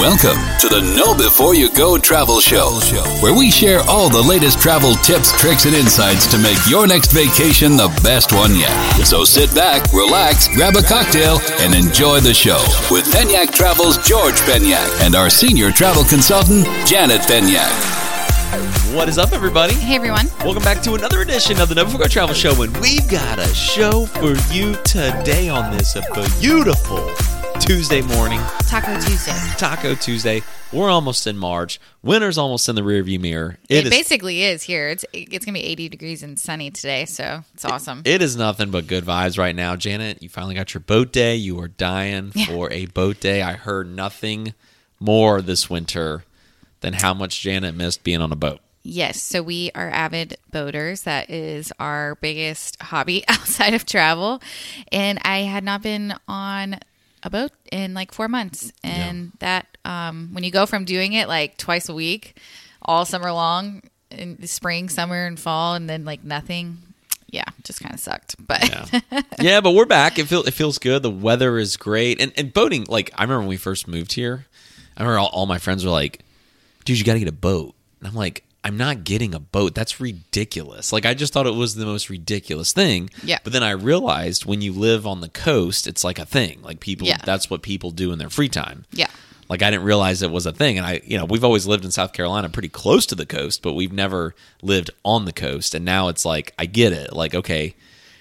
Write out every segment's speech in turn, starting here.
Welcome to the Know Before You Go Travel Show, where we share all the latest travel tips, tricks, and insights to make your next vacation the best one yet. So sit back, relax, grab a cocktail, and enjoy the show with Penyak Travel's George Penyak and our senior travel consultant, Janet Penyak. What is up, everybody? Hey everyone. Welcome back to another edition of the Know Before You Go Travel Show, and we've got a show for you today on this beautiful Tuesday morning, Taco Tuesday. Taco Tuesday. We're almost in March. Winter's almost in the rearview mirror. It, is- basically is here. It's it's gonna be 80 degrees and sunny today, so it's awesome. It is nothing but good vibes right now, Janet. You finally got your boat day. You are dying Yeah. for a boat day. I heard nothing more this winter than how much Janet missed being on a boat. yes, so we are avid boaters. That is our biggest hobby outside of travel, and I had not been on a boat in like four months, and that um, when you go from doing it like twice a week, all summer long, in the spring, summer, and fall, and then like nothing. Yeah, just kind of sucked. But Yeah. yeah, but we're back. It feels it feels good. The weather is great, and and boating. Like I remember when we first moved here, I remember all, all my friends were like, "Dude, you got to get a boat," and I'm like. I'm not getting a boat. That's ridiculous. Like I just thought it was the most ridiculous thing. Yeah. But then I realized when you live on the coast, it's like a thing. Like people Yeah. that's what people do in their free time. yeah, Like I didn't realize it was a thing, and I, you know, we've always lived in South Carolina, pretty close to the coast, but we've never lived on the coast. And now it's like I get it. Like okay,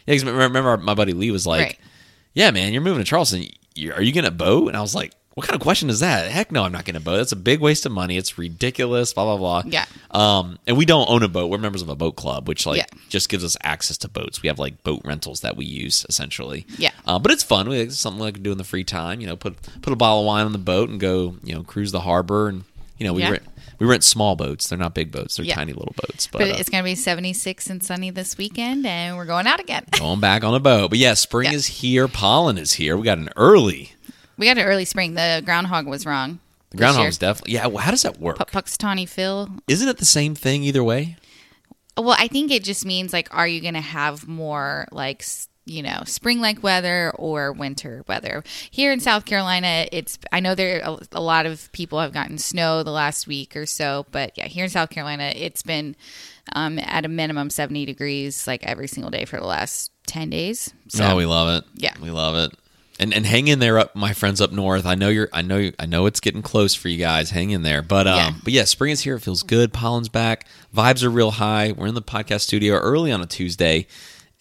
yeah. 'cause remember, my buddy Lee was like, Right. "Yeah, man, you're moving to Charleston. Are you gonna boat?" And I was like, "What kind of question is that? Heck no, I'm not getting a boat. That's a big waste of money. It's ridiculous. Blah blah blah." Yeah. Um, and we don't own a boat. We're members of a boat club, which like Yeah. just gives us access to boats. We have like boat rentals that we use essentially. Yeah. Uh, but it's fun. We it's something like to do in the free time. You know, put put a bottle of wine on the boat and go. You know, cruise the harbor and you know we Yeah. rent we rent small boats. They're not big boats. They're Yeah. tiny little boats. But, but uh, it's going to be 76 and sunny this weekend, and we're going out again. going back on a boat. But yeah, spring Yeah. is here. Pollen is here. We got an early. We got an early spring. The groundhog was wrong. The year. groundhog's definitely. Yeah. Well, how does that work? P- Punxsutawney Phil. Isn't it the same thing either way? Well, I think it just means like, are you going to have more like, you know, spring like weather or winter weather? Here in South Carolina, it's, I know there a, a lot of people have gotten snow the last week or so, but yeah, here in South Carolina, it's been um, at a minimum 70 degrees like every single day for the last 10 days. So, oh, we love it. Yeah. we love it. And and hang in there, up my friends up north. I know you're. I know. you, I know it's getting close for you guys. Hang in there. But um. Yeah. But yeah, spring is here. It feels good. Pollen's back. Vibes are real high. We're in the podcast studio early on a Tuesday,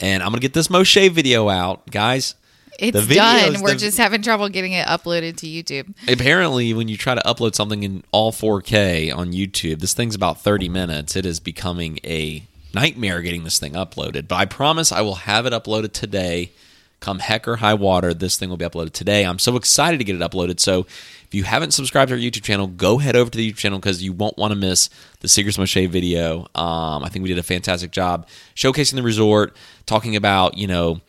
and I'm gonna get this Moxché video out, guys. it's videos, done. We're the- just having trouble getting it uploaded to YouTube. Apparently, when you try to upload something in all 4K on YouTube, this thing's about 30 minutes. It is becoming a nightmare getting this thing uploaded. But I promise I will have it uploaded today. Come heck or high water, this thing will be uploaded today. I'm so excited to get it uploaded. So if you haven't subscribed to our YouTube channel, go head over to the YouTube channel because you won't want to miss the Secrets Moxché video. Um, I think we did a fantastic job showcasing the resort, talking about, you know,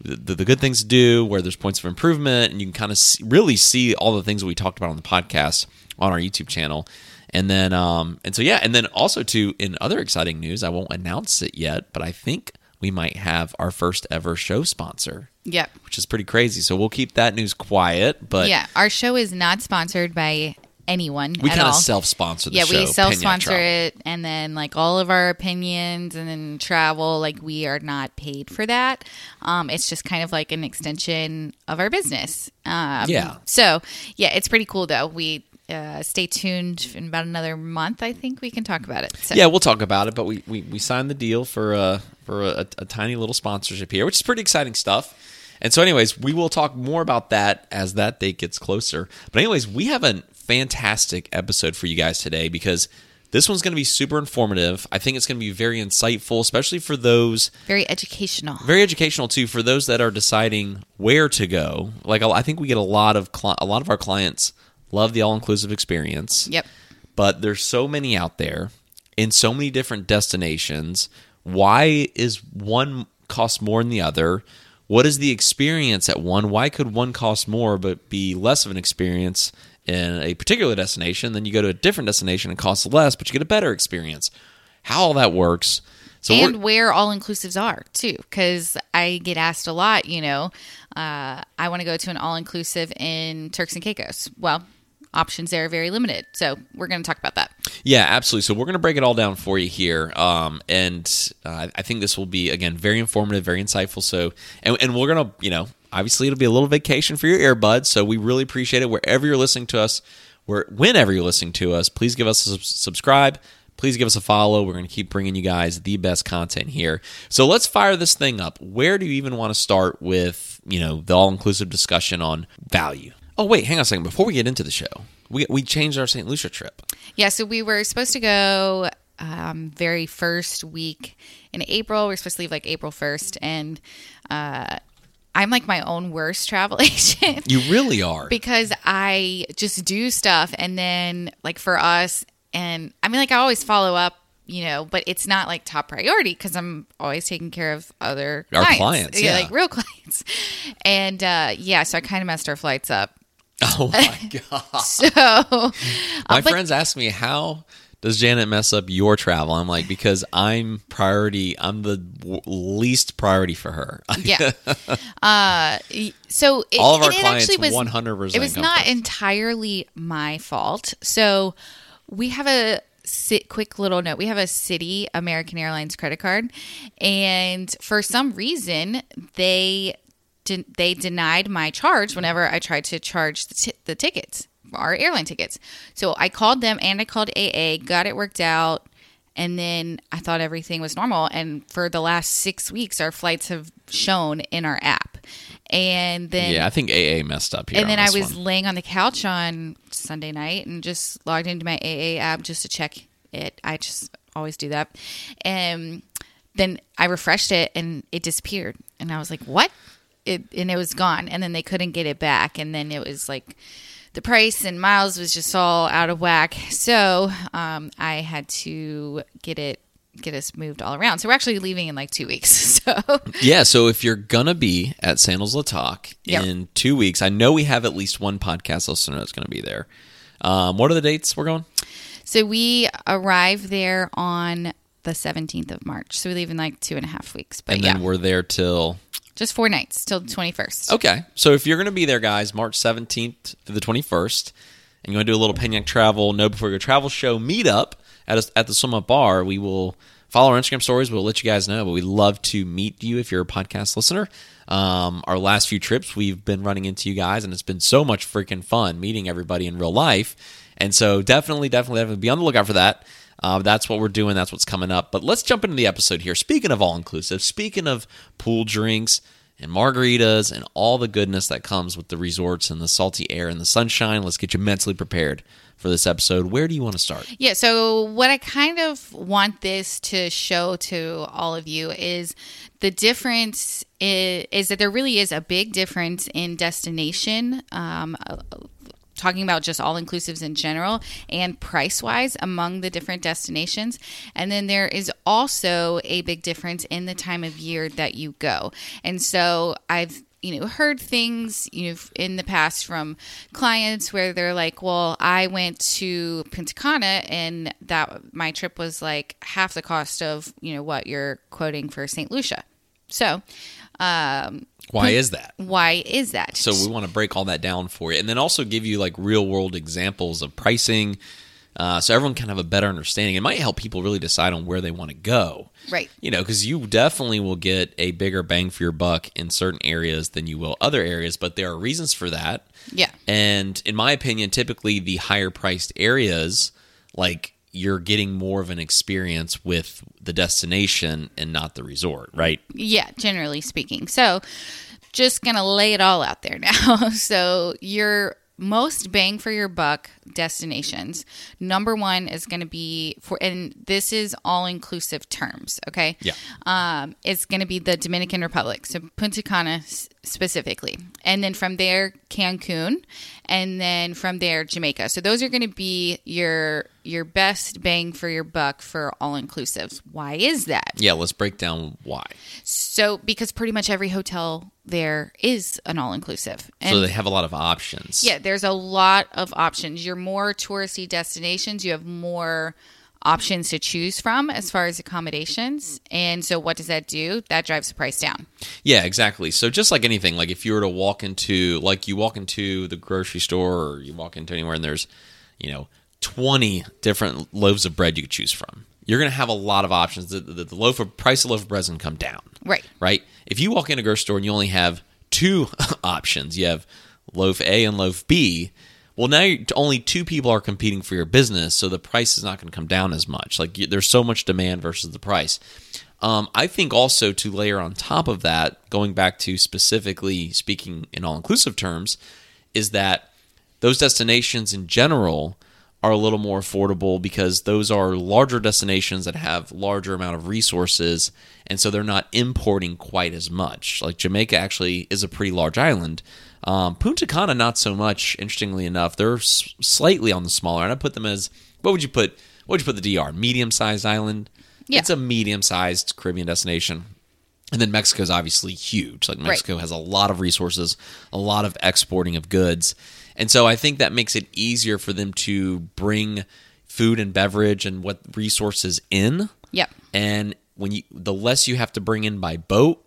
the, the good things to do, where there's points of improvement, and you can kind of see, really see all the things that we talked about on the podcast on our YouTube channel. And then, um, and so yeah, and then also too, in other exciting news, I won't announce it yet, but I think we might have our first ever show sponsor, Yep. which is pretty crazy. So we'll keep that news quiet, but yeah, our show is not sponsored by anyone we kind of self-sponsor the yeah, show. we self-sponsor it, and then like all of our opinions and then travel, like we are not paid for that. Um, it's just kind of like an extension of our business. Um, Yeah. So yeah, it's pretty cool though. We uh, stay tuned in about another month. I think we can talk about it. So. Yeah, we'll talk about it, but we, we, we signed the deal for uh for a, a tiny little sponsorship here, which is pretty exciting stuff. And so, anyways, we will talk more about that as that date gets closer. But anyways, we have a fantastic episode for you guys today because This one's going to be super informative. I think it's going to be very insightful, especially for those Very educational. very educational too for those that are deciding where to go. Like I think we get a lot of cli- a lot of our clients love the all inclusive experience. Yep. But there's so many out there in so many different destinations. Why is one cost more than the other? What is the experience at one? Why could one cost more but be less of an experience in a particular destination? Then you go to a different destination and costs less, but you get a better experience. How all that works. So and where all inclusives are too because i get asked a lot you know uh, i want to go to an all inclusive in turks and caicos well options there are very limited so we're going to talk about that Yeah, absolutely. So we're going to break it all down for you here, um, and uh, I think this will be again very informative, very insightful. So, and, and we're going to, you know, obviously it'll be a little vacation for your earbuds. So we really appreciate it wherever you're listening to us, where whenever you're listening to us. Please give us a subscribe. Please give us a follow. We're going to keep bringing you guys the best content here. So let's fire this thing up. Where do you even want to start with, you know, the all inclusive discussion on value? Oh wait, hang on a second. Before we get into the show, we we changed our St. Lucia trip. yeah so we were supposed to go um, very first week in april we are supposed to leave like april 1st and uh, i'm like my own worst travel agent You really are. because I just do stuff and then like for us and I mean like I always follow up, you know, but it's not like top priority because I'm always taking care of other Our clients. clients, yeah. like real clients. And uh yeah, so I kind of messed our flights up. Oh my god! So My but- friends ask me how does Janet mess up your travel? I'm like because I'm priority. I'm the w- least priority for her. yeah. Uh, so it, All of our clients actually was 100% It was not first. entirely my fault. So we have a sit, quick little note. We have a Citi American Airlines credit card, and for some reason they de- they denied my charge whenever I tried to charge the, t- the tickets, our airline tickets. So I called them and I called AA, got it worked out. And then I thought everything was normal. And for the last six weeks, our flights have shown in our app. And then yeah, I think AA messed up here. and then I was one. laying on the couch on Sunday night and just logged into my AA app just to check it. I just always do that. And then I refreshed it and it disappeared. And I was like, what? It, and it was gone. And then they couldn't get it back. And then it was like the price and miles was just all out of whack. So um, I had to get it. Get us moved all around. So we're actually leaving in like two weeks. So Yeah, so if you're gonna be at Sandals La Toc Yep. in two weeks, I know we have at least one podcast listener that's gonna be there. Um, what are the dates we're going? So we arrive there on the 17th of March. So we leave in like two and a half weeks. But And yeah, then we're there till just four nights till the 21st. Okay. So if you're going to be there, guys, March 17th to the 21st, and you want to do a little Penyak Travel, Know Before Your Travel show meetup at, a, at the Swim Up Bar, we will follow our Instagram stories. We'll let you guys know, but we'd love to meet you if you're a podcast listener. Um, our last few trips, we've been running into you guys, and it's been so much freaking fun meeting everybody in real life. And so definitely, definitely, definitely be on the lookout for that. Uh, that's what we're doing. That's what's coming up. But let's jump into the episode here. Speaking of all inclusive, speaking of pool drinks and margaritas and all the goodness that comes with the resorts and the salty air and the sunshine, let's get you mentally prepared for this episode. Where do you want to start? Yeah, so what I kind of want this to show to all of you is the difference is, is that there really is a big difference in destination. Um, talking about just all inclusives in general and price wise among the different destinations. And then there is also a big difference in the time of year that you go. And so I've you know heard things you know in the past from clients where they're like well i went to punta and that my trip was like half the cost of you know what you're quoting for st lucia so um Why is that? why is that So we want to break all that down for you, and then also give you like real world examples of pricing, uh, so everyone can have a better understanding. It might help people really decide on where they want to go. Right. You know, because you definitely will get a bigger bang for your buck in certain areas than you will other areas, but there are reasons for that. Yeah. And in my opinion, typically the higher priced areas, like you're getting more of an experience with the destination and not the resort, right? Yeah, generally speaking. So, just going to lay it all out there now. so, you're most bang for your buck destinations. Number one is going to be for, and this is all inclusive terms. Okay. Yeah. Um, it's going to be the Dominican Republic, so Punta Cana specifically, and then from there Cancun, and then from there Jamaica. So those are going to be your your best bang for your buck for all inclusives. Why is that? Yeah, let's break down why. So because pretty much every hotel there is an all inclusive, so they have a lot of options. yeah, there's a lot of options. Your more touristy destinations, you have more options to choose from as far as accommodations. And so what does that do? That drives the price down. Yeah, exactly. So just like anything, like if you were to walk into like you walk into the grocery store or you walk into anywhere and there's, you know, 20 different loaves of bread you could choose from. You're going to have a lot of options. The, the, the loaf of price of loaf of bread is going to come down. Right. Right? If you walk into a grocery store and you only have two options, you have loaf A and loaf B, well now only two people are competing for your business, so the price is not going to come down as much. Like there's so much demand versus the price. Um, I think also to layer on top of that, going back to specifically speaking in all inclusive terms, is that those destinations in general are a little more affordable because those are larger destinations that have larger amount of resources and so they're not importing quite as much like jamaica actually is a pretty large island um, punta cana not so much interestingly enough they're s- slightly on the smaller and i put them as what would you put what would you put the dr medium sized island Yeah. it's a medium sized caribbean destination and then Mexico is obviously huge. Like Mexico has a lot of resources, a lot of exporting of goods. And so I think that makes it easier for them to bring food and beverage and what resources in. Yep. And when you the less you have to bring in by boat,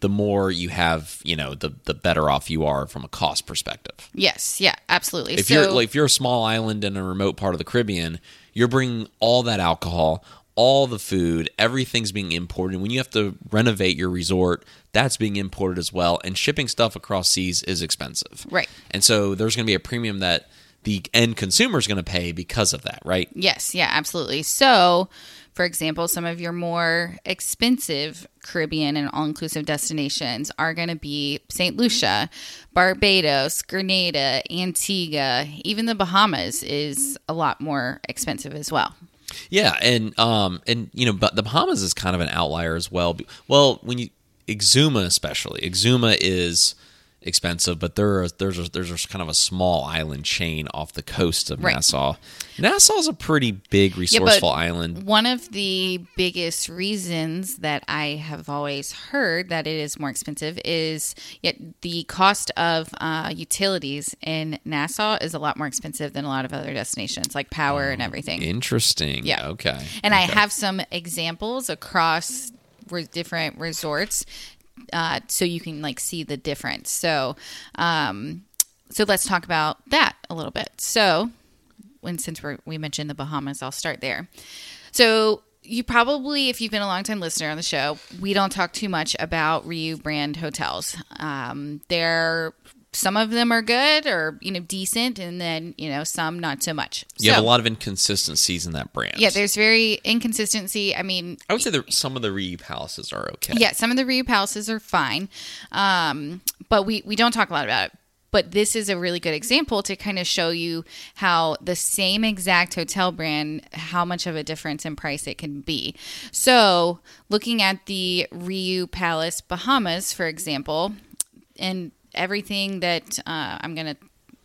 the more you have, you know, the the better off you are from a cost perspective. Yes. Yeah. Absolutely. If so, you're like if you're a small island in a remote part of the Caribbean, you're bringing all that alcohol, all the food, everything's being imported. When you have to renovate your resort, that's being imported as well. And shipping stuff across seas is expensive. Right. And so there's going to be a premium that the end consumer is going to pay because of that, right? Yes, yeah, absolutely. So, for example, some of your more expensive Caribbean and all inclusive destinations are going to be St. Lucia, Barbados, Grenada, Antigua, even the Bahamas is a lot more expensive as well. Yeah, and um, and you know, but the Bahamas is kind of an outlier as well. Well, when you Exuma especially, Exuma is expensive, but there are, there's a, there's a kind of a small island chain off the coast of Right. Nassau. Nassau is a pretty big, resourceful island. One of the biggest reasons that I have always heard that it is more expensive is yet the cost of uh, utilities in Nassau is a lot more expensive than a lot of other destinations, like power and everything. Interesting. Yeah. Okay. And I have some examples across different resorts, uh, so you can like see the difference. So, um, so let's talk about that a little bit. So, when since we're, we mentioned the Bahamas, I'll start there. So. You probably, if you've been a long time listener on the show, we don't talk too much about Riu brand hotels. Um, they're some of them are good or you know decent, and then you know some not so much. You have a lot of inconsistencies in that brand. yeah, there's very inconsistency. I mean, I would say that some of the Riu palaces are okay. yeah, some of the Riu palaces are fine, um, but we we don't talk a lot about it. But this is a really good example to kind of show you how the same exact hotel brand, how much of a difference in price it can be. So, looking at the Riu Palace Bahamas, for example, and everything that uh, I'm going to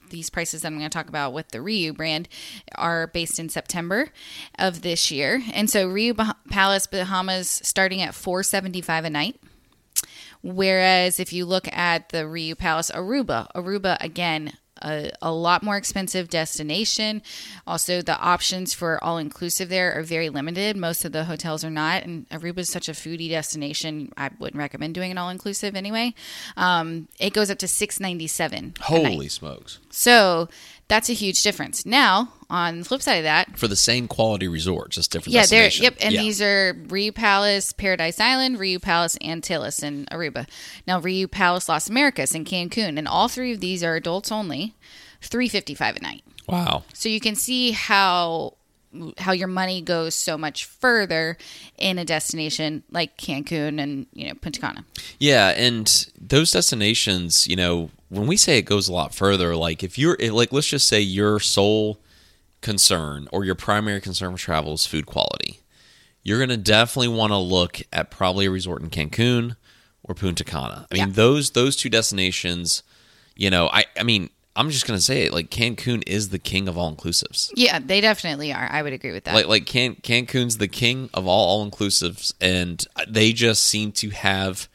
these prices that I'm going to talk about with the Riu brand are based in September of this year. And so Riu bah- Palace Bahamas starting at 475 a night. Whereas if you look at the Riu Palace Aruba, Aruba again a, a lot more expensive destination. Also, the options for all inclusive there are very limited. Most of the hotels are not, and Aruba is such a foodie destination. I wouldn't recommend doing an all inclusive anyway. Um, it goes up to six ninety seven. Holy smokes. So that's a huge difference. Now, on the flip side of that, For the same quality resort, just different yeah, there. destination. Yep, and Yeah. these are Riu Palace, Paradise Island, Riu Palace, Antillas, and Aruba. Now, Riu Palace, Las Americas, and Cancun, and all three of these are adults only. Three fifty five a night. Wow. So you can see how how your money goes so much further in a destination like Cancun and you know Punta Cana. Yeah, and those destinations, you know, when we say it goes a lot further, like if you're like, let's just say your sole concern or your primary concern for travel is food quality, you're going to definitely want to look at probably a resort in Cancun or Punta Cana. I mean, Yeah. those those two destinations, you know, I I mean, I'm just going to say it, like Cancun is the king of all inclusives. Yeah, they definitely are. I would agree with that. Like like Can Cancun's the king of all all inclusives, and they just seem to have.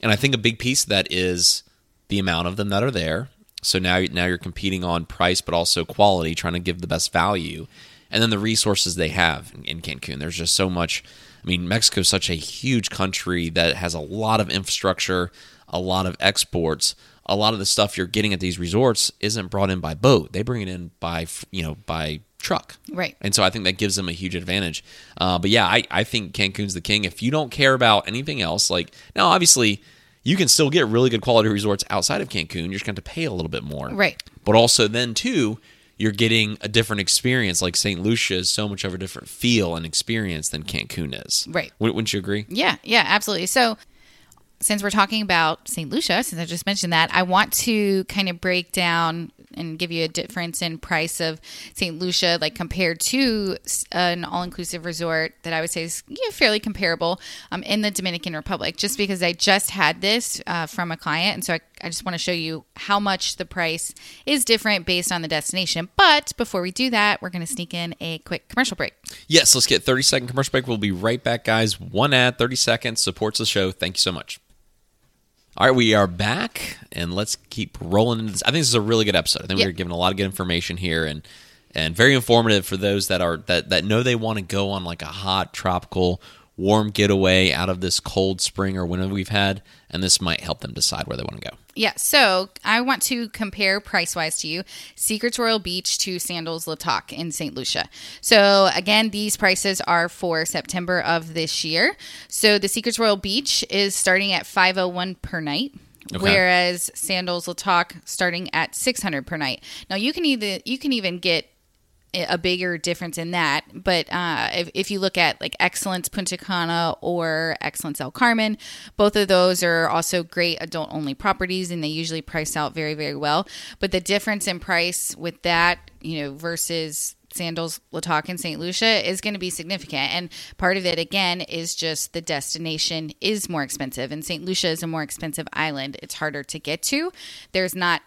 And I think a big piece of that is the amount of them that are there. So now now you're competing on price, but also quality, trying to give the best value, and then the resources they have in, in Cancun. There's just so much. I mean, Mexico is such a huge country that has a lot of infrastructure, a lot of exports. A lot of the stuff you're getting at these resorts isn't brought in by boat; they bring it in by you know by truck. Right. And so I think that gives them a huge advantage. Uh, but yeah, I, I think Cancun's the king. If you don't care about anything else, like now, obviously, you can still get really good quality resorts outside of Cancun. You're just going to pay a little bit more. Right. But also, then too, you're getting a different experience. Like St. Lucia is so much of a different feel and experience than Cancun is. Right. Wouldn't wouldn't you agree? Yeah, yeah, absolutely. So, since we're talking about St. Lucia, since I just mentioned that, I want to kind of break down and give you a difference in price of St. Lucia, like compared to an all inclusive resort that I would say is yeah, fairly comparable um, in the Dominican Republic, just because I just had this uh, from a client. And so I, I just want to show you how much the price is different based on the destination. But before we do that, we're going to sneak in a quick commercial break. Yes, let's get 30 second commercial break. We'll be right back, guys. One ad, 30 seconds, supports the show. Thank you so much. All right, we are back, and let's keep rolling into this. I think this is a really good episode. I think Yeah. we're giving a lot of good information here, and and very informative for those that are that that know they want to go on like a hot tropical warm getaway out of this cold spring or winter we've had, and this might help them decide where they want to go. Yeah, so I want to compare price wise to you Secrets Royal Beach to Sandals La Toc in St. Lucia. So, again, these prices are for September of this year. So, the Secrets Royal Beach is starting at 501 per night. Okay. Whereas Sandals La Toc starting at 600 per night. Now you can either you can even get a bigger difference in that. But uh, if, if you look at like Excellence Punta Cana or Excellence El Carmen, both of those are also great adult only properties and they usually price out very, very well. But the difference in price with that, you know, versus Sandals, La Toc, and St. Lucia is going to be significant. And part of it, again, is just the destination is more expensive. And St. Lucia is a more expensive island. It's harder to get to. There's not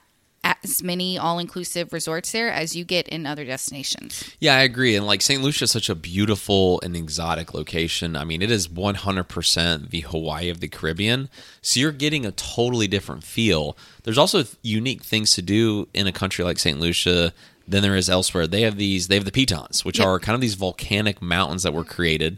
as many all inclusive resorts there as you get in other destinations. Yeah, I agree. And like St. Lucia is such a beautiful and exotic location. I mean, it is 100% the Hawaii of the Caribbean. So you're getting a totally different feel. There's also unique things to do in a country like St. Lucia than there is elsewhere. They have these, they have the pitons, which Yep. are kind of these volcanic mountains that were created.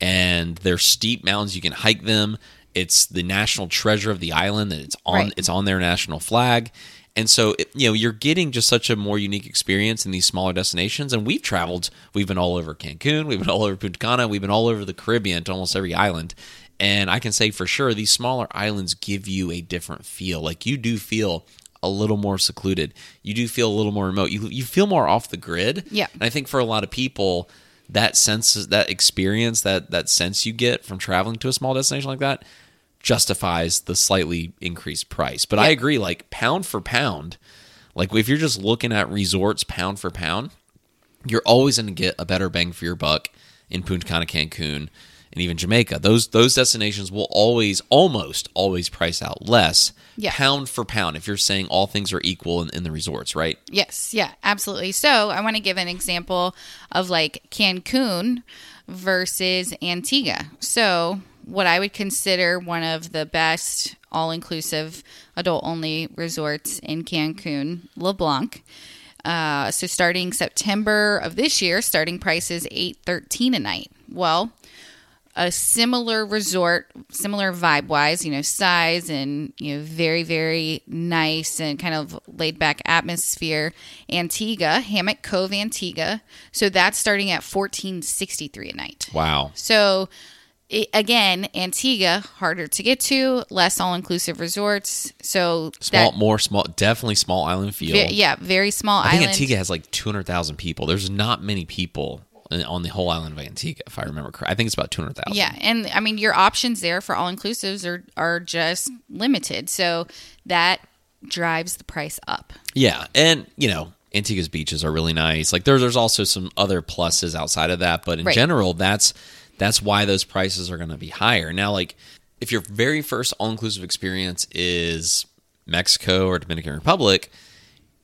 And they're steep mountains. You can hike them. It's the national treasure of the island, and it's on Right. it's on their national flag. And so, it- you know, you're getting just such a more unique experience in these smaller destinations. And we've traveled, we've been all over Cancun, we've been all over Punta Cana, we've been all over the Caribbean to almost every island. And I can say for sure, these smaller islands give you a different feel. Like you do feel a little more secluded. You do feel a little more remote. You, you feel more off the grid. Yeah. And I think for a lot of people, that sense, that experience, that that sense you get from traveling to a small destination like that, justifies the slightly increased price. But I agree, like pound for pound, like if you're just looking at resorts pound for pound, you're always going to get a better bang for your buck in Punta Cana, Cancun, and even Jamaica. Those those destinations will always, almost always price out less Yeah. pound for pound. If you're saying all things are equal in, in the resorts, right? Yes, yeah, absolutely. So I want to give an example of like Cancun versus Antigua. So, what I would consider one of the best all inclusive adult only resorts in Cancun, LeBlanc. Uh, so starting September of this year, starting price is eight thirteen a night. Well, a similar resort, similar vibe wise, you know, size and, you know, very, very nice and kind of laid back atmosphere. Antigua, Hammock Cove, Antigua. So that's starting at fourteen sixty three a night. Wow. So i again, Antigua, harder to get to, less all inclusive resorts. So Small, that, more small, definitely small island feel. ve- yeah, very small I think island. Antigua has like 200,000 people. There's not many people on the whole island of Antigua, if I remember correct. I think it's about two hundred thousand. Yeah, and I mean your options there for all inclusives are are just limited, so that drives the price up. Yeah, and you know Antigua's beaches are really nice. Like there's there's also some other pluses outside of that, but in Right. general, that's that's why those prices are going to be higher. Now, like if your very first all inclusive experience is Mexico or Dominican Republic,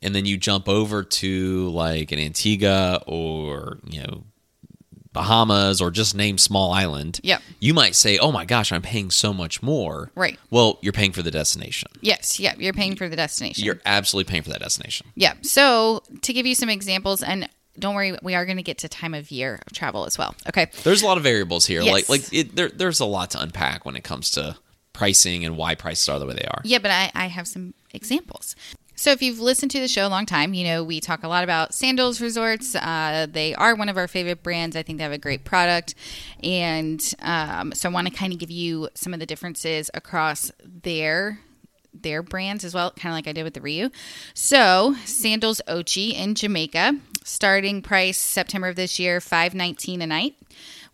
and then you jump over to like an Antigua or you know Bahamas or just name small island, Yep. you might say, "Oh my gosh, I'm paying so much more." Right. Well, you're paying for the destination. Yes, yeah, you're paying for the destination. You're absolutely paying for that destination. Yeah. So to give you some examples, and don't worry, we are going to get to time of year of travel as well. Okay. There's a lot of variables here. Yes. Like like it, there, there's a lot to unpack when it comes to pricing and why prices are the way they are. Yeah, but I, I have some examples. So if you've listened to the show a long time, you know we talk a lot about Sandals Resorts. Uh, they are one of our favorite brands. I think they have a great product, and um, so I want to kind of give you some of the differences across their their brands as well, kind of like I did with the Riu. So Sandals Ochi in Jamaica, starting price September of this year, five nineteen a night.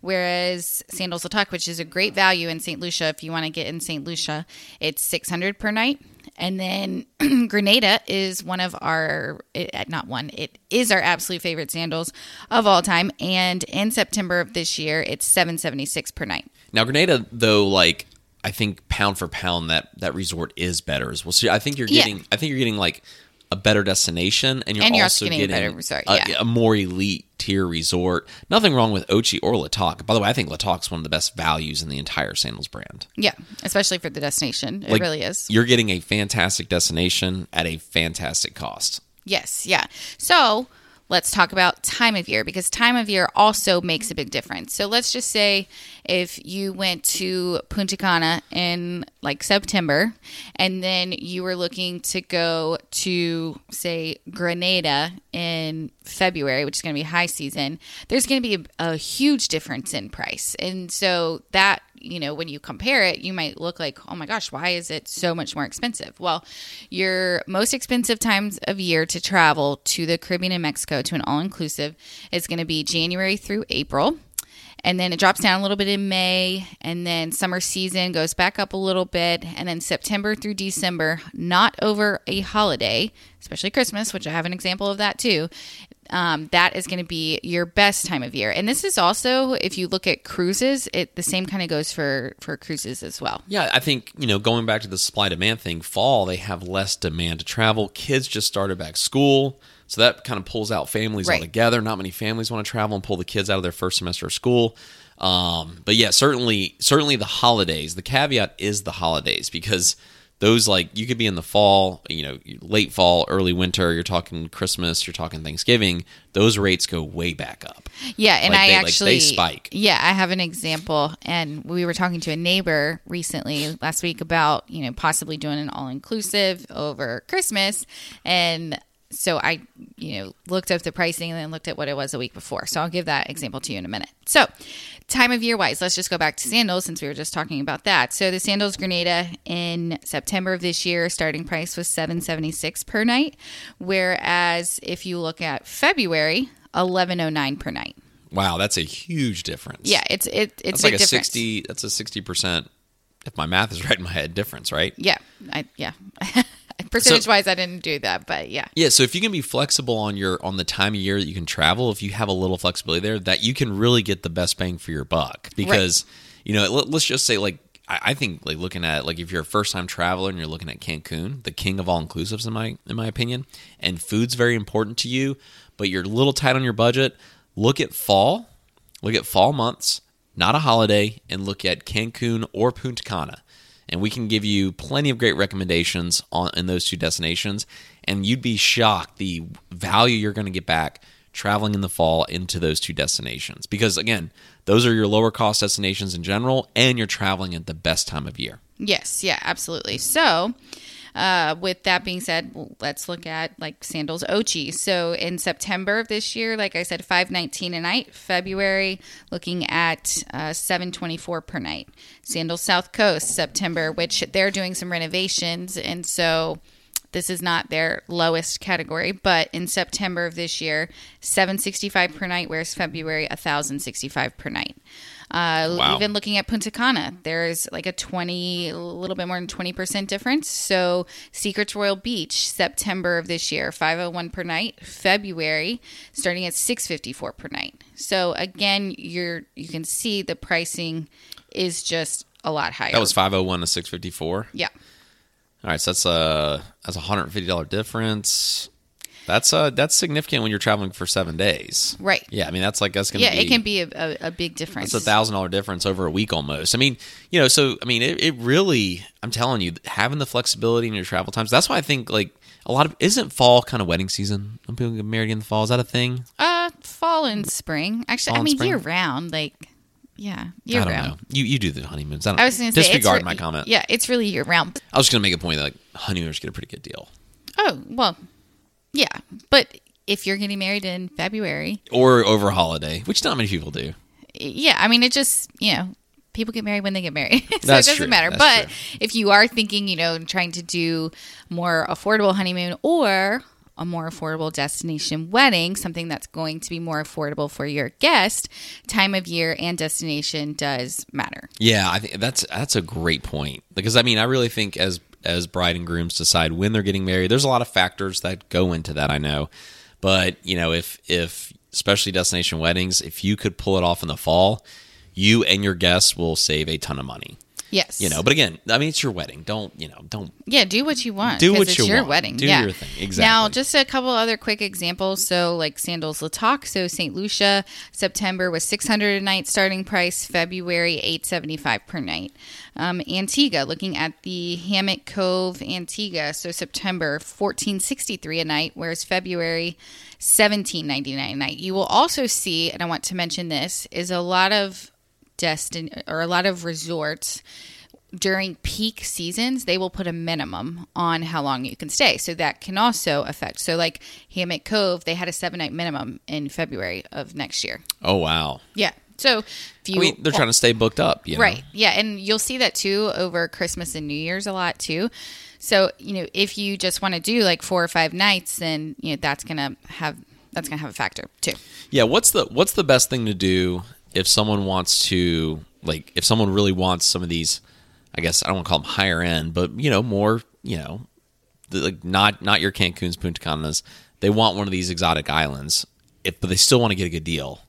Whereas Sandals La Toc, which is a great value in St. Lucia, if you want to get in St. Lucia, it's six hundred per night. And then Grenada is one of our, it, not one, it is our absolute favorite sandals of all time. And in September of this year, it's seven seventy six per night. Now Grenada, though, like I think pound for pound, that that resort is better as well. So I think you're Yeah. getting, I think you're getting like a better destination, and you're And you're also also getting a better resort, a, yeah. a more elite tier resort. Nothing wrong with Ochi or La Toc. By the way, I think La Toc's one of the best values in the entire sandals brand. Yeah, especially for the destination. It Like, really is. You're getting a fantastic destination at a fantastic cost. Yes, yeah. So let's talk about time of year because time of year also makes a big difference. So let's just say if you went to Punta Cana in like September and then you were looking to go to, say, Grenada in February, which is going to be high season, there's going to be a, a huge difference in price. And so that you know, when you compare it, you might look like, oh my gosh, why is it so much more expensive? Well, your most expensive times of year to travel to the Caribbean and Mexico to an all inclusive is going to be January through April. And then it drops down a little bit in May, and then summer season goes back up a little bit, and then September through December, not over a holiday, especially Christmas, which I have an example of that too. Um, that is going to be your best time of year, and this is also if you look at cruises, it the same kind of goes for for cruises as well. Yeah, I think, you know, going back to the supply demand thing, fall, they have less demand to travel. Kids just started back school. So that kind of pulls out families Right. altogether. Not many families want to travel and pull the kids out of their first semester of school. Um, but yeah, certainly, certainly the holidays. The caveat is the holidays because those like you could be in the fall, you know, late fall, early winter. You're talking Christmas, you're talking Thanksgiving. Those rates go way back up. Yeah, and Like I they- like they actually spike. Yeah, I have an example, and we were talking to a neighbor recently last week about you know possibly doing an all inclusive over Christmas, and so I you know looked up the pricing and then looked at what it was a week before. So I'll give that example to you in a minute. So time of year wise, let's just go back to sandals since we were just talking about that. So the sandals Grenada in September of this year, starting price was seven seventy six per night, whereas if you look at February, eleven oh nine per night. Wow, that's a huge difference. Yeah, it's it, it's That's a big like a difference. sixty. That's a sixty percent. If my math is right in my head, difference, right? Yeah, I yeah. Percentage wise, I didn't do that, but yeah, Yeah. So if you can be flexible on your on the time of year that you can travel, if you have a little flexibility there, that you can really get the best bang for your buck. Because you know, let, let's just say like I, I think like looking at like if you're a first time traveler and you're looking at Cancun, the king of all inclusives in my in my opinion, and food's very important to you, but you're a little tight on your budget. Look at fall. Look at fall months, not a holiday, and look at Cancun or Punta Cana. And we can give you plenty of great recommendations on in those two destinations. And you'd be shocked the value you're going to get back traveling in the fall into those two destinations. Because again, those are your lower cost destinations in general, and you're traveling at the best time of year. yes, yeah, absolutely. So, uh, with that being said, let's look at like sandals Ochi. So in September of this year, like I said, five nineteen a night. February, looking at uh, seven twenty four per night. Sandals South Coast September, which they're doing some renovations, and so this is not their lowest category, but in September of this year, 765 per night, whereas February 1065 per night. Uh, Wow. Even looking at Punta Cana, there's like a 20, a little bit more than 20% difference. So, Secrets Royal Beach, September of this year, 501 per night. February, starting at 654 per night. So, again, you're you can see the pricing is just a lot higher. That was 501 to 654. yeah. All right, so that's a that's a hundred fifty dollar difference. That's uh that's significant when you're traveling for seven days. Right. Yeah, I mean that's like that's gonna Yeah, be it can be a, a, a big difference. It's a thousand dollar difference over a week almost. I mean, you know, so I mean, it, it really. I'm telling you, having the flexibility in your travel times. That's why I think like a lot of isn't fall kind of wedding season. Some people get married in the fall. Is that a thing? Uh, fall and spring. Actually, Fall I mean year round. Like, yeah, year I don't round. know. You you do the honeymoons. I, I was going to say it's disregard re- my comment. Yeah, it's really year round. I was just gonna make a point that like honeymooners get a pretty good deal, Oh well, yeah, but if you're getting married in February, or over holiday, which not many people do. yeah, I mean it just you know people get married when they get married, so That's it doesn't true. matter. That's but true. if you are thinking, you know, trying to do more affordable honeymoon or a more affordable destination wedding, something that's going to be more affordable for your guest, time of year and destination does matter. Yeah, I think that's that's a great point because I mean I really think as as bride and grooms decide when they're getting married, there's a lot of factors that go into that. I know, but you know if if especially destination weddings, if you could pull it off in the fall, you and your guests will save a ton of money. Yes, You know, but again, I mean it's your wedding. Don't you know? Don't Yeah, do what you want. Do what it's you your want. wedding. Do yeah. your thing. Exactly. Now, just a couple other quick examples. So, like Sandals La Toc. So, St. Lucia, September was 600 a night starting price. February, 875 per night. Um, Antigua, looking at the Hammock Cove Antigua. So, September, 1463 a night, whereas February, 1799 a night. You will also see, and I want to mention this, is a lot of destin or a lot of resorts during peak seasons, they will put a minimum on how long you can stay. So that can also affect. So, like Hammock Cove, they had a seven night minimum in February of next year. Oh wow! Yeah. So, if you. I mean they're trying to stay booked up, you know? Right. Yeah. And you'll see that too over Christmas and New Year's a lot too. So, you know, if you just want to do like four or five nights, then, you know, that's going to have. That's gonna have a factor too. Yeah, what's the what's the best thing to do if someone wants to like if someone really wants some of these I guess I don't want to call them higher end, but you know, more, you know, the, like not not your Cancun's, Punta Canas. They want one of these exotic islands, if but they still want to get a good deal.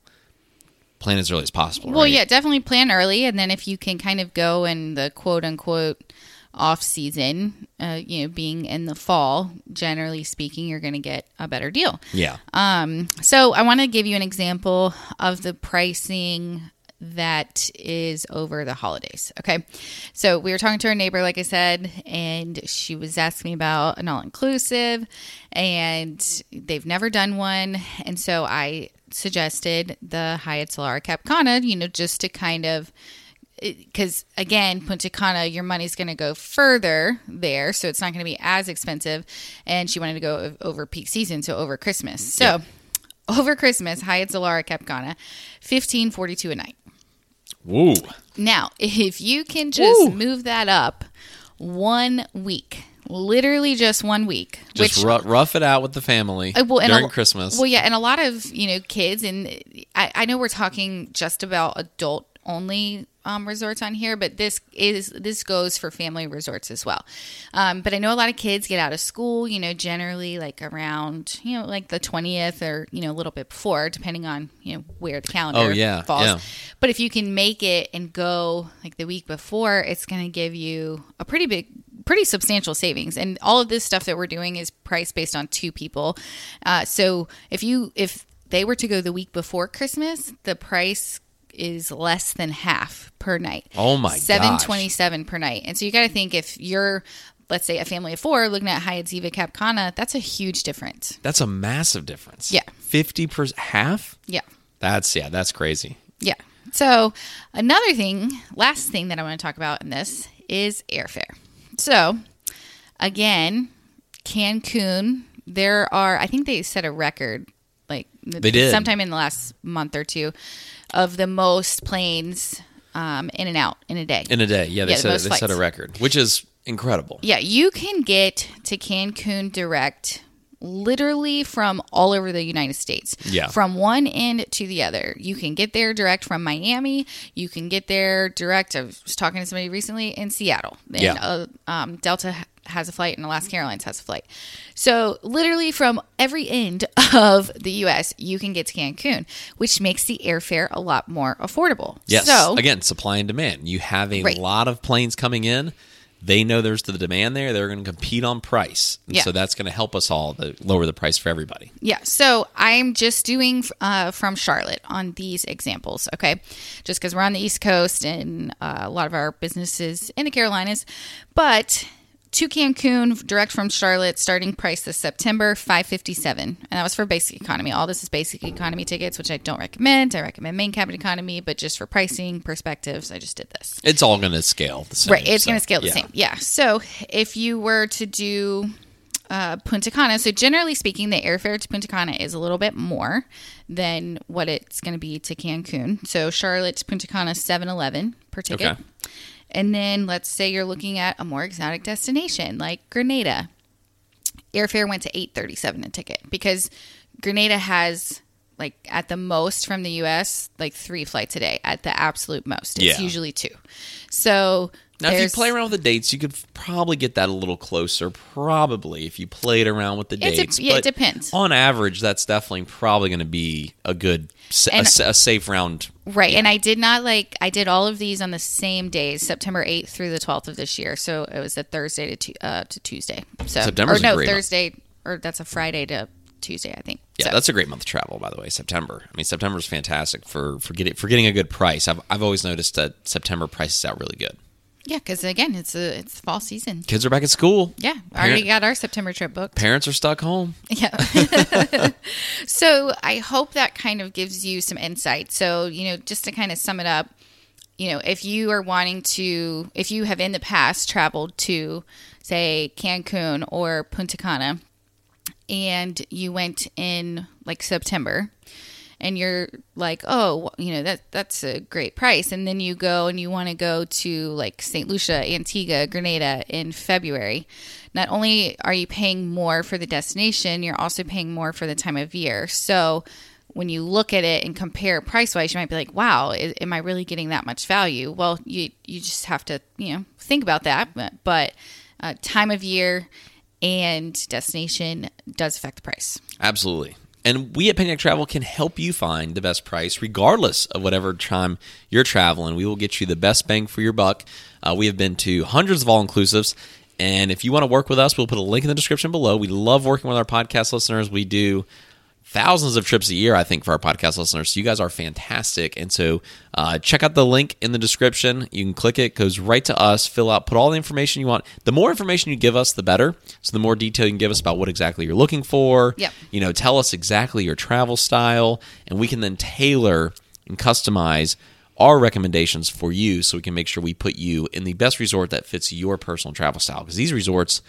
Plan as early as possible. Well, right? yeah, definitely plan early, and then if you can kind of go in the quote unquote off season, uh, you know, being in the fall, generally speaking, you're going to get a better deal. yeah. Um, so I want to give you an example of the pricing that is over the holidays. Okay. So we were talking to our neighbor, like I said, and she was asking me about an all inclusive, and they've never done one. And so I suggested the Hyatt Zilara Cap Cana, you know, just to kind of because again, Punta Cana, your money's going to go further there, so it's not going to be as expensive. And she wanted to go over peak season, so over Christmas. So over Christmas, Hyatt Zilara Cap Cana, fifteen forty two a night. Woo. Now, if you can just Woo. move that up one week, literally just one week, Just which ru- rough it out with the family uh, well, and during a, Christmas. Well, yeah, and a lot of you know kids, and I, I know we're talking just about adult only um, resorts on here, but this is this goes for family resorts as well. Um, but I know a lot of kids get out of school, you know, generally like around you know like the twentieth or you know a little bit before, depending on you know where the calendar Oh, yeah, falls. yeah. But if you can make it and go like the week before, it's going to give you a pretty big, pretty substantial savings. And all of this stuff that we're doing is priced based on two people. Uh, so if you if they were to go the week before Christmas, the price is less than half per night. Oh my gosh. Seven twenty seven per night. And so you got to think if you're let's say a family of four looking at Hyatt Ziva Cap Cana, that's a huge difference. That's a massive difference. Yeah. Fifty percent half? Yeah. That's yeah, that's crazy. Yeah. So, another thing, last thing that I want to talk about in this is airfare. So, again, Cancun, there are, I think they set a record, like They did. sometime in the last month or two, of the most planes um, in and out in a day. In a day. Yeah, they Yeah, the said most they set a record. Which is incredible. Yeah, you can get to Cancun direct literally from all over the United States. Yeah. From one end to the other. You can get there direct from Miami. You can get there direct. I was talking to somebody recently in Seattle. And, Yeah. uh, um, Delta has a flight and Alaska Airlines has a flight. So, literally from every end of the US, you can get to Cancun, which makes the airfare a lot more affordable. Yes. So, Again, supply and demand. You have a Right. lot of planes coming in. They know there's the demand there. They're going to compete on price. And Yeah. So that's going to help us all to lower the price for everybody. Yeah, so I'm just doing uh, from Charlotte on these examples, okay? Just because we're on the East Coast and uh, a lot of our businesses in the Carolinas, but to Cancun direct from Charlotte, starting price this September five fifty seven, and that was for basic economy. All this is basic economy tickets, which I don't recommend. I recommend main cabin economy, but just for pricing perspectives, I just did this. It's all going to scale the same. Right, it's so, going to scale the yeah. same. Yeah. So if you were to do uh, Punta Cana, so generally speaking, the airfare to Punta Cana is a little bit more than what it's going to be to Cancun. So Charlotte to Punta Cana, seven eleven per ticket. Okay. And then let's say you're looking at a more exotic destination like Grenada. Airfare went to eight thirty seven a ticket because Grenada has like at the most from the US like three flights a day at the absolute most. It's Yeah. usually two. So Now, if you play around with the dates, you could probably get that a little closer. Probably if you played around with the dates. yeah, it depends. On average, that's definitely probably going to be a good, sa- a, a safe round. Right. And I did not like, I did all of these on the same days, September 8th through the 12th of this year. So it was a Thursday to, uh, to Tuesday. So, September, or a no, great month. Thursday, or that's a Friday to Tuesday, I think. Yeah, So- that's a great month to travel. By the way, September. I mean, September is fantastic for for getting for getting a good price. I've I've always noticed that September prices out really good. Yeah, because again, it's a, it's fall season. Kids are back at school. Yeah. I already got our September trip booked. Parents are stuck home. Yeah. so I hope that kind of gives you some insight. So, you know, just to kind of sum it up, you know, if you are wanting to, if you have in the past traveled to, say, Cancun or Punta Cana, and you went in like September, and you're like, oh, you know that that's a great price, and then you go and you want to go to like Saint Lucia, Antigua, Grenada in February. Not only are you paying more for the destination, you're also paying more for the time of year. So when you look at it and compare price wise, you might be like, wow, i- am I really getting that much value? Well, you you just have to you know think about that, but, but uh, time of year and destination does affect the price. Absolutely. And we at Panic Travel can help you find the best price regardless of whatever time you're traveling. We will get you the best bang for your buck. Uh, we have been to hundreds of all inclusives. And if you want to work with us, we'll put a link in the description below. We love working with our podcast listeners. We do thousands of trips a year, I think, for our podcast listeners. So you guys are fantastic. And so uh, check out the link in the description. You can click it, goes right to us, fill out, put all the information you want. The more information you give us, the better. So the more detail you can give us about what exactly you're looking for. Yep. You know, tell us exactly your travel style, and we can then tailor and customize our recommendations for you so we can make sure we put you in the best resort that fits your personal travel style. Because these resorts,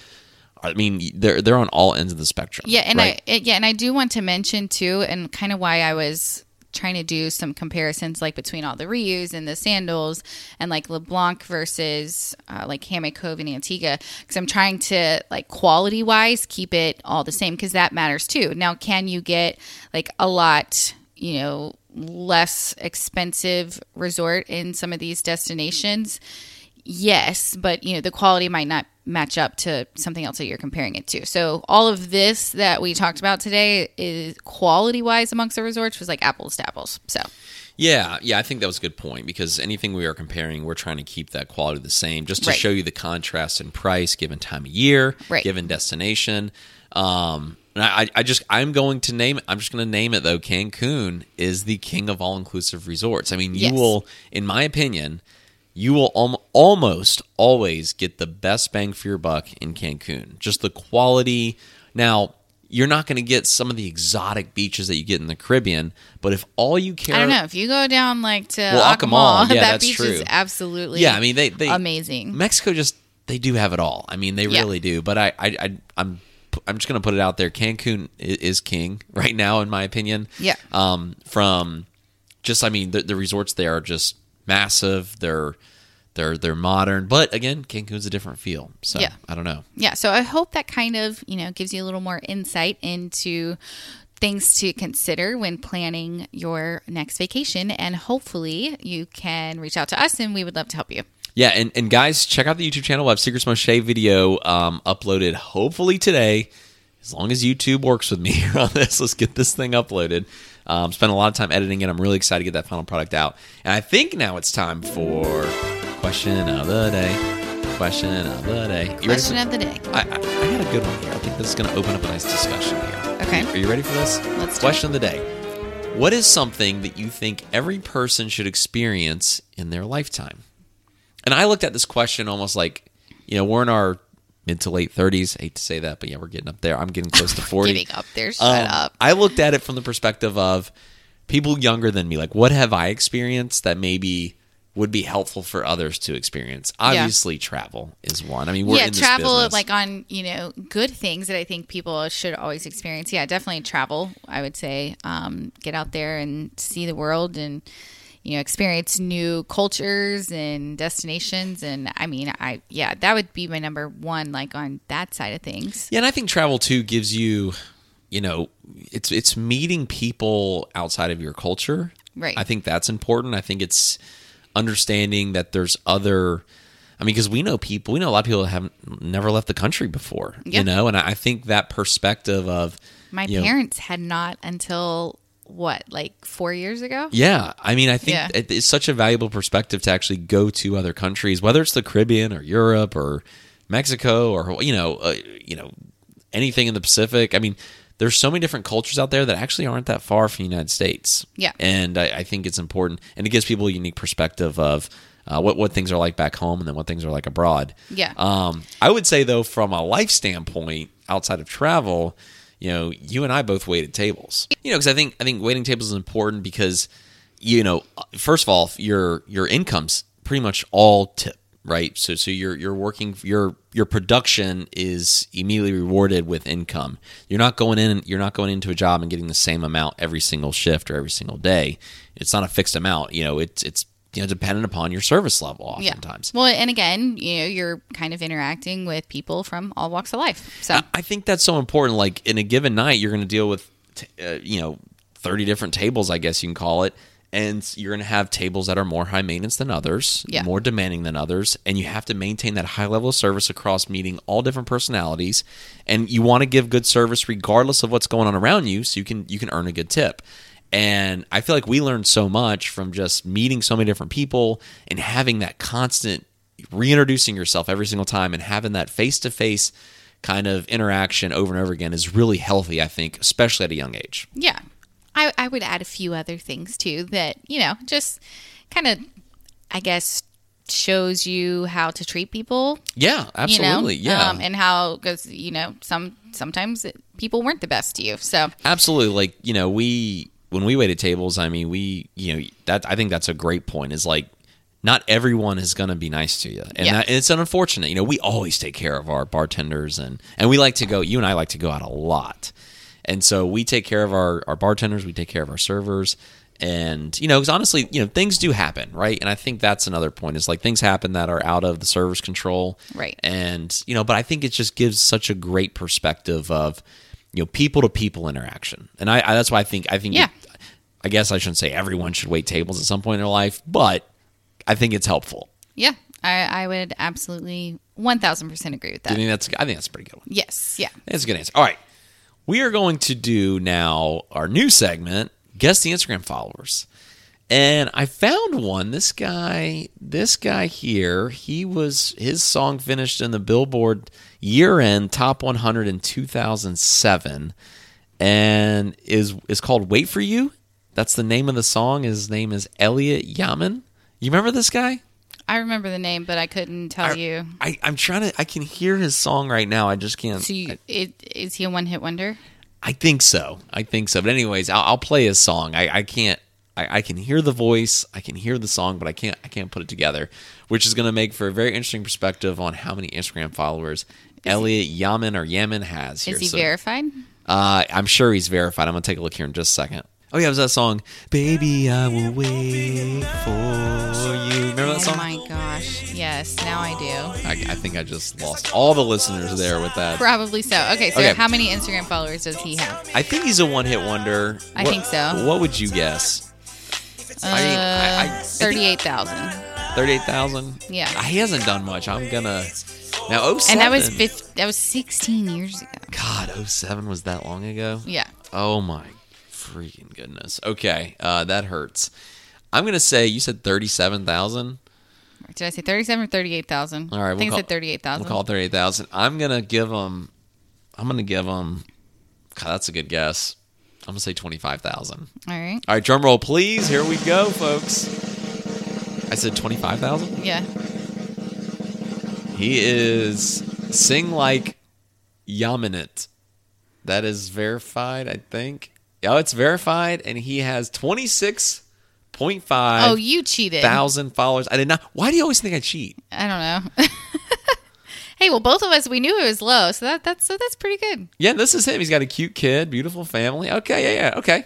I mean, they're they're on all ends of the spectrum. Yeah, and right? I yeah, and I do want to mention too, and kind of why I was trying to do some comparisons like between all the Rius and the sandals and like LeBlanc versus uh, like Hammock Cove and Antigua because I'm trying to like quality wise keep it all the same because that matters too. Now, can you get like a lot, you know, less expensive resort in some of these destinations? Yes, but you know the quality might not match up to something else that you're comparing it to. So all of this that we talked about today is quality wise amongst the resorts was like apples to apples. So Yeah, yeah, I think that was a good point because anything we are comparing, we're trying to keep that quality the same, just to Right. show you the contrast in price given time of year, Right. given destination. Um, and I, I just I'm going to name it. I'm just going to name it though. Cancun is the king of all inclusive resorts. I mean, you Yes. will, in my opinion, you will almost always get the best bang for your buck in Cancun. Just the quality. Now, you're not going to get some of the exotic beaches that you get in the Caribbean, but if all you care I don't know if you go down like to Well, Akumal, yeah, that that's beach true. is absolutely Yeah, I mean they, they amazing. Mexico just they do have it all. I mean they Yeah. really do. But I, I, I I'm I'm just gonna put it out there. Cancun is king right now, in my opinion. Yeah. Um, from just I mean the, the resorts there are just massive. They're They're they're modern, but again, Cancun's a different feel. So Yeah. I don't know. Yeah, so I hope that kind of, you know, gives you a little more insight into things to consider when planning your next vacation and hopefully you can reach out to us and we would love to help you. Yeah, and, and guys, check out the YouTube channel. We'll have Secrets Moxché video um, uploaded hopefully today. As long as YouTube works with me here on this, let's get this thing uploaded. Um, spent a lot of time editing it. I'm really excited to get that final product out. And I think now it's time for question of the day. Question of the day. You Question of the day. I, I, I got a good one here. I think this is going to open up a nice discussion here. Okay. Are you ready for this? Let's do Question of the day. What is something that you think every person should experience in their lifetime? And I looked at this question almost like, you know, we're in our mid to late 30s. I hate to say that, but yeah, we're getting up there. I'm getting close to 40. Getting up there, shut Um, up. I looked at it from the perspective of people younger than me. Like, what have I experienced that maybe would be helpful for others to experience? Obviously, travel is one. I mean, we're yeah, in this travel business. like on, you know, good things that I think people should always experience. Yeah, definitely travel, I would say. Um, get out there and see the world and you know, experience new cultures and destinations and I mean, I yeah, that would be my number 1 like on that side of things. Yeah, and I think travel too gives you, you know, it's it's meeting people outside of your culture. Right. I think that's important. I think it's understanding that there's other. I mean, because we know people, we know a lot of people that haven't never left the country before. Yeah. You know, and I think that perspective of My you know, parents had not until what, like 4 years ago? Yeah, I mean, I think Yeah. it- it's such a valuable perspective to actually go to other countries, whether it's the Caribbean or Europe or Mexico or you know, uh, you know, anything in the Pacific. I mean, there's so many different cultures out there that actually aren't that far from the United States. Yeah. and I, I think it's important, and it gives people a unique perspective of. Uh, what what things are like back home, and then what things are like abroad. Yeah. Um, I would say though, from a life standpoint, outside of travel, you know, you and I both waited tables. You know, because I think I think waiting tables is important because, you know, first of all, your your income's pretty much all tip, right? So so you're you're working your your production is immediately rewarded with income. You're not going in you're not going into a job and getting the same amount every single shift or every single day. It's not a fixed amount. You know, it's it's you know dependent upon your service level oftentimes. Well, and again, you know, you're kind of interacting with people from all walks of life. So, I- think that's so important. Like in a given night, you're going to deal with, t- uh, you know, 30 different tables, I guess you can call it. And you're going to have tables that are more high maintenance than others, Yeah. more demanding than others. And you have to maintain that high level of service across meeting all different personalities. And you want to give good service regardless of what's going on around you so you can, you can earn a good tip. And I feel like we learned so much from just meeting so many different people and having that constant reintroducing yourself every single time and having that face to face kind of interaction over and over again is really healthy, I think, especially at a young age. yeah. I, I would add a few other things too that, you know, just kind of, I guess, shows you how to treat people. Yeah, absolutely. You know? yeah. Um, and how, because, you know, some sometimes it, people weren't the best to you. So, Absolutely. Like, you know, we when we waited tables, I mean, we, you know, that I think that's a great point is like not everyone is going to be nice to you. And Yeah. that, it's unfortunate. You know, we always take care of our bartenders and and we like to go you and I like to go out a lot. And so we take care of our our bartenders, we take care of our servers and you know, because honestly, you know, things do happen, right? And I think that's another point is like things happen that are out of the server's control, Right. And you know, but I think it just gives such a great perspective of you know people to people interaction, and I, I that's why I think I think Yeah. it- I guess I shouldn't say everyone should wait tables at some point in their life, but I think it's helpful. yeah, I, I would absolutely 1000% agree with that. I think that's I think that's a pretty good one. Yes. Yeah. That's a good answer. All right. We are going to do now our new segment, Guess the Instagram Followers. And I found one. This guy, this guy here, he was his song finished in the Billboard year-end top 100 in 2007 and is is called Wait for You. That's the name of the song. His name is Elliott Yamin. You remember this guy? I remember the name, but I couldn't tell you. I, I'm trying to I can hear his song right now. I just can't So, you, it, is he a one hit wonder? I think so. I think so. But anyways, I'll, I'll play his song. I, I can't. I, I can hear the voice. I can hear the song, but I can't. I can't put it together, which is going to make for a very interesting perspective on how many Instagram followers Elliott Yamin or Yamin has here. Is he So, verified? Uh, I'm sure he's verified. I'm going to take a look here in just a second. Oh yeah, it was that song, "Baby, I Will Wait for You." Remember that song? Oh my gosh. Yes, now I do. I, I think I just lost all the listeners there with that. Probably so. Okay, so Okay. how many Instagram followers does he have? I think he's a one-hit wonder. I think so. What would you guess? Uh, I mean, I- I- I 38,000. Thirty-eight thousand. Yeah. he hasn't done much. I'm gonna now. Oh, And that was 50, that was 16 years ago. God. 07 was that long ago. Yeah. Oh my freaking goodness. Okay, uh, that hurts. I'm gonna say you said thirty-seven thousand. Did I say 37 or 38,000? All right, I think we'll I said call- 38,000. We'll call thirty-eight thousand. I'm gonna give them. I'm gonna give them. God, that's a good guess. I'm gonna say twenty-five thousand. All right. All right, drum roll, please. Here we go, folks. I said twenty-five thousand. Yeah. He is sing like Yaminit. That is verified, I think. Oh, it's verified, and he has twenty-six point five. Oh, you cheated. thousand followers. I did not. Why do you always think I cheat? I don't know. hey, well, both of us we knew it was low, so that that's so that's pretty good. Yeah, this is him. He's got a cute kid, beautiful family. Okay, yeah, yeah, okay.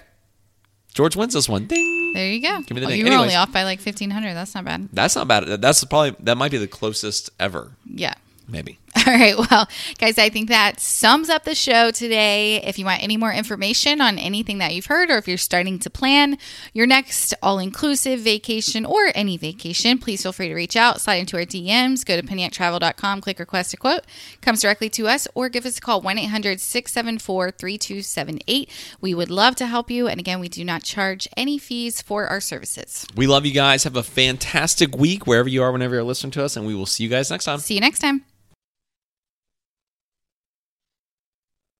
George wins this one. Ding. There you go. Give me the you were Anyways. only off by like 1,500. That's not bad. That's not bad. That's probably that might be the closest ever. Yeah. Maybe. All right. Well, guys, I think that sums up the show today. If you want any more information on anything that you've heard, or if you're starting to plan your next all inclusive vacation or any vacation, please feel free to reach out, slide into our DMs, go to pennyactravel.com, click request a quote, comes directly to us, or give us a call 1 800 674 3278. We would love to help you. And again, we do not charge any fees for our services. We love you guys. Have a fantastic week wherever you are, whenever you're listening to us, and we will see you guys next time. See you next time.